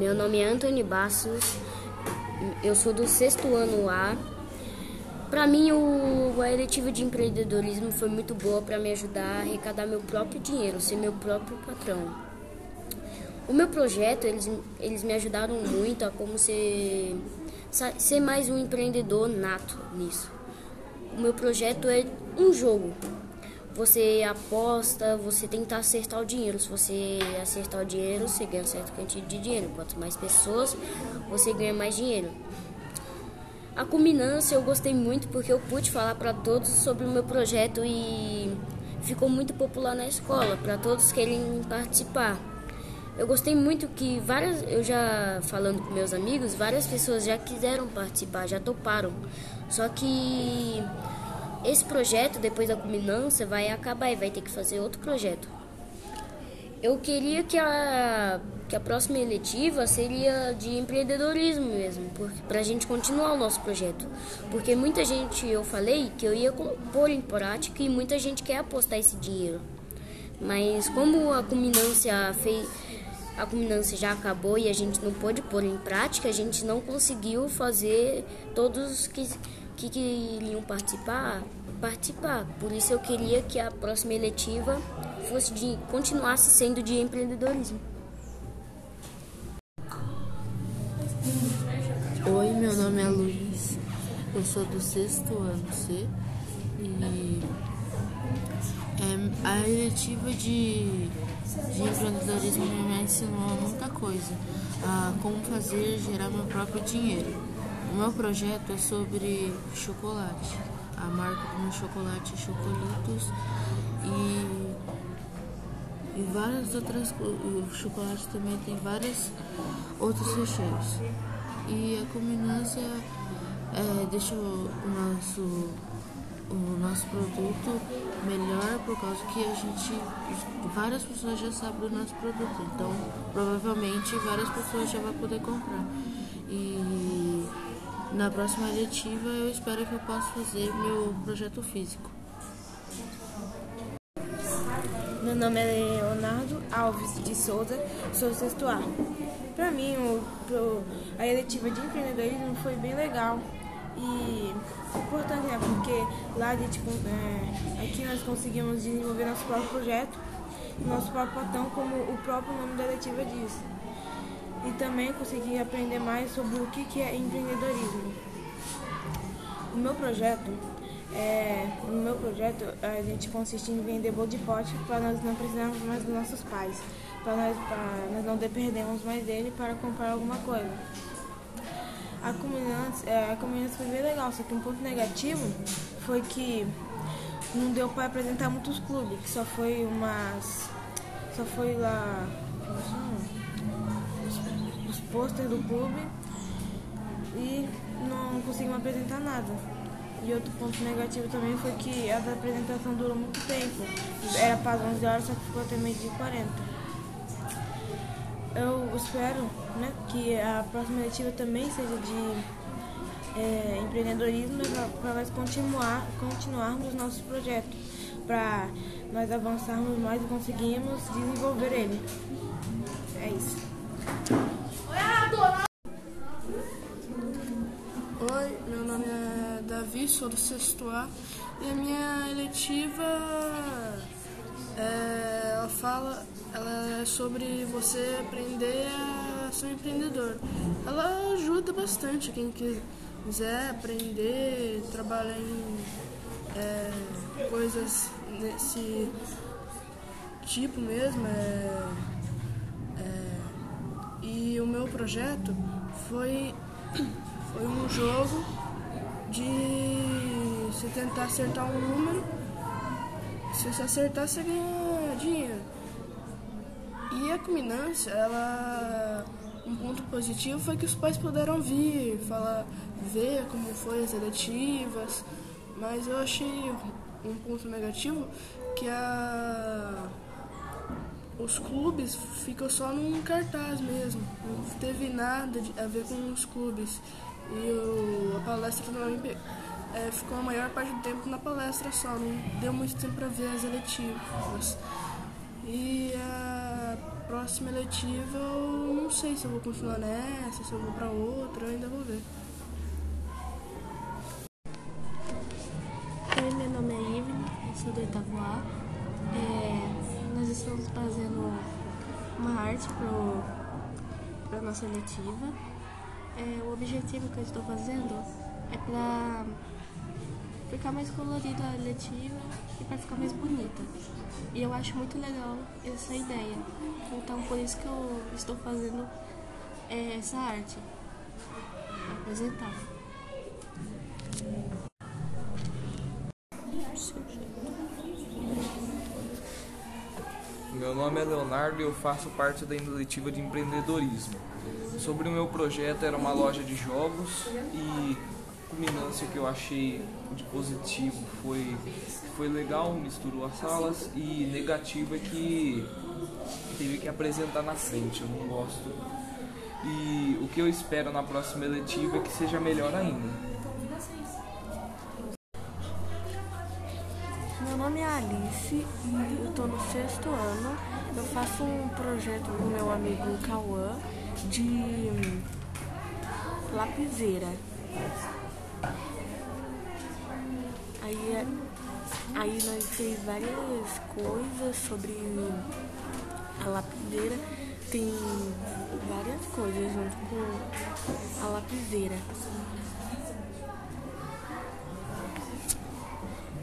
Meu nome é Antônio Bassos, eu sou do sexto ano A. Para mim, o, a eletiva de empreendedorismo foi muito boa para me ajudar a arrecadar meu próprio dinheiro, ser meu próprio patrão. O meu projeto, eles, eles me ajudaram muito a como ser, ser mais um empreendedor nato nisso. O meu projeto é um jogo. Você aposta, você tenta acertar o dinheiro. Se você acertar o dinheiro, você ganha certa quantidade de dinheiro. Quanto mais pessoas, você ganha mais dinheiro. A culminância eu gostei muito porque eu pude falar para todos sobre o meu projeto e ficou muito popular na escola, para todos querem participar. Eu gostei muito que várias, eu já falando com meus amigos, várias pessoas já quiseram participar, já toparam. Só que esse projeto, depois da culminância, vai acabar e vai ter que fazer outro projeto. Eu queria que a, que a próxima eletiva seria de empreendedorismo mesmo, para a gente continuar o nosso projeto. Porque muita gente, eu falei que eu ia pôr em prática e muita gente quer apostar esse dinheiro. Mas como a culminância fez, a culminância já acabou e a gente não pôde pôr em prática, a gente não conseguiu fazer todos que, que queriam participar participar. Por isso eu queria que a próxima eletiva fosse de continuasse sendo de empreendedorismo. Oi, meu nome é Luiz, eu sou do sexto ano C e é, a eletiva de, de empreendedorismo me ensinou muita coisa, a como fazer gerar meu próprio dinheiro. O meu projeto é sobre chocolate. A marca do meu chocolate Chocolitos e, e várias outras o chocolate também tem vários outros recheios. E a culminância é, deixa o nosso o nosso produto melhor por causa que a gente várias pessoas já sabem do nosso produto. Então provavelmente várias pessoas já vão poder comprar. E na próxima eletiva eu espero que eu possa fazer meu projeto físico. Meu nome é Leonardo Alves de Souza, sou sexto A. Para mim, o, pro, a eletiva de empreendedorismo foi bem legal e importante, né? Porque lá a gente, é, aqui nós conseguimos desenvolver nosso próprio projeto, nosso próprio patão, como o próprio nome da eletiva diz e também consegui aprender mais sobre o que é empreendedorismo. O meu projeto é, no meu projeto a gente consiste em vender bolo de pote para nós não precisarmos mais dos nossos pais, para nós, nós não dependemos mais dele para comprar alguma coisa. A comunidade, é, a comunidade foi bem legal, só que um ponto negativo foi que não deu para apresentar muitos clubes, que só foi umas. só foi lá. Como chama? Pôster do clube e não conseguimos apresentar nada. E outro ponto negativo também foi que a apresentação durou muito tempo. Era para 11 horas, só que ficou até meio dia 40. Eu espero né, que a próxima letiva também seja de é, empreendedorismo para nós continuar, continuarmos nossos projetos, para nós avançarmos mais e conseguirmos desenvolver ele. É isso. Sou do sexto A e a minha eletiva é, ela fala, ela é sobre você aprender a ser um empreendedor. Ela ajuda bastante quem quiser aprender, trabalhar em é, coisas nesse tipo mesmo. É, é, e o meu projeto foi foi um jogo de você tentar acertar um número. Se você acertar, você ganha dinheiro. E a culminância, ela. Um ponto positivo foi que os pais puderam vir, falar, ver como foi as eletivas, mas eu achei um ponto negativo que a os clubes ficam só num cartaz mesmo, não teve nada a ver com os clubes. E o, a palestra também é, ficou a maior parte do tempo na palestra só, não deu muito tempo para ver as eletivas. E a próxima eletiva eu não sei se eu vou continuar nessa, se eu vou pra outra, eu ainda vou ver. Oi, meu nome é Ivne, sou do oitavo. É, nós estamos fazendo uma arte para a nossa eletiva. É, o objetivo que eu estou fazendo é para ficar mais colorida a letiva e para ficar mais bonita. E eu acho muito legal essa ideia. Então por isso que eu estou fazendo é, essa arte. Apresentar. Meu nome é Leonardo e eu faço parte da iniciativa de empreendedorismo. Sobre o meu projeto era uma loja de jogos e culminância que eu achei de positivo foi foi legal, misturou as salas e negativo é que teve que apresentar na frente, eu não gosto. E o que eu espero na próxima eletiva é que seja melhor ainda. Nome é Alice e eu estou no sexto ano. Eu faço um projeto com meu amigo Cauã de hum, lapiseira. Aí, é- aí nós fez várias coisas sobre a lapiseira. Tem várias coisas junto com a lapiseira.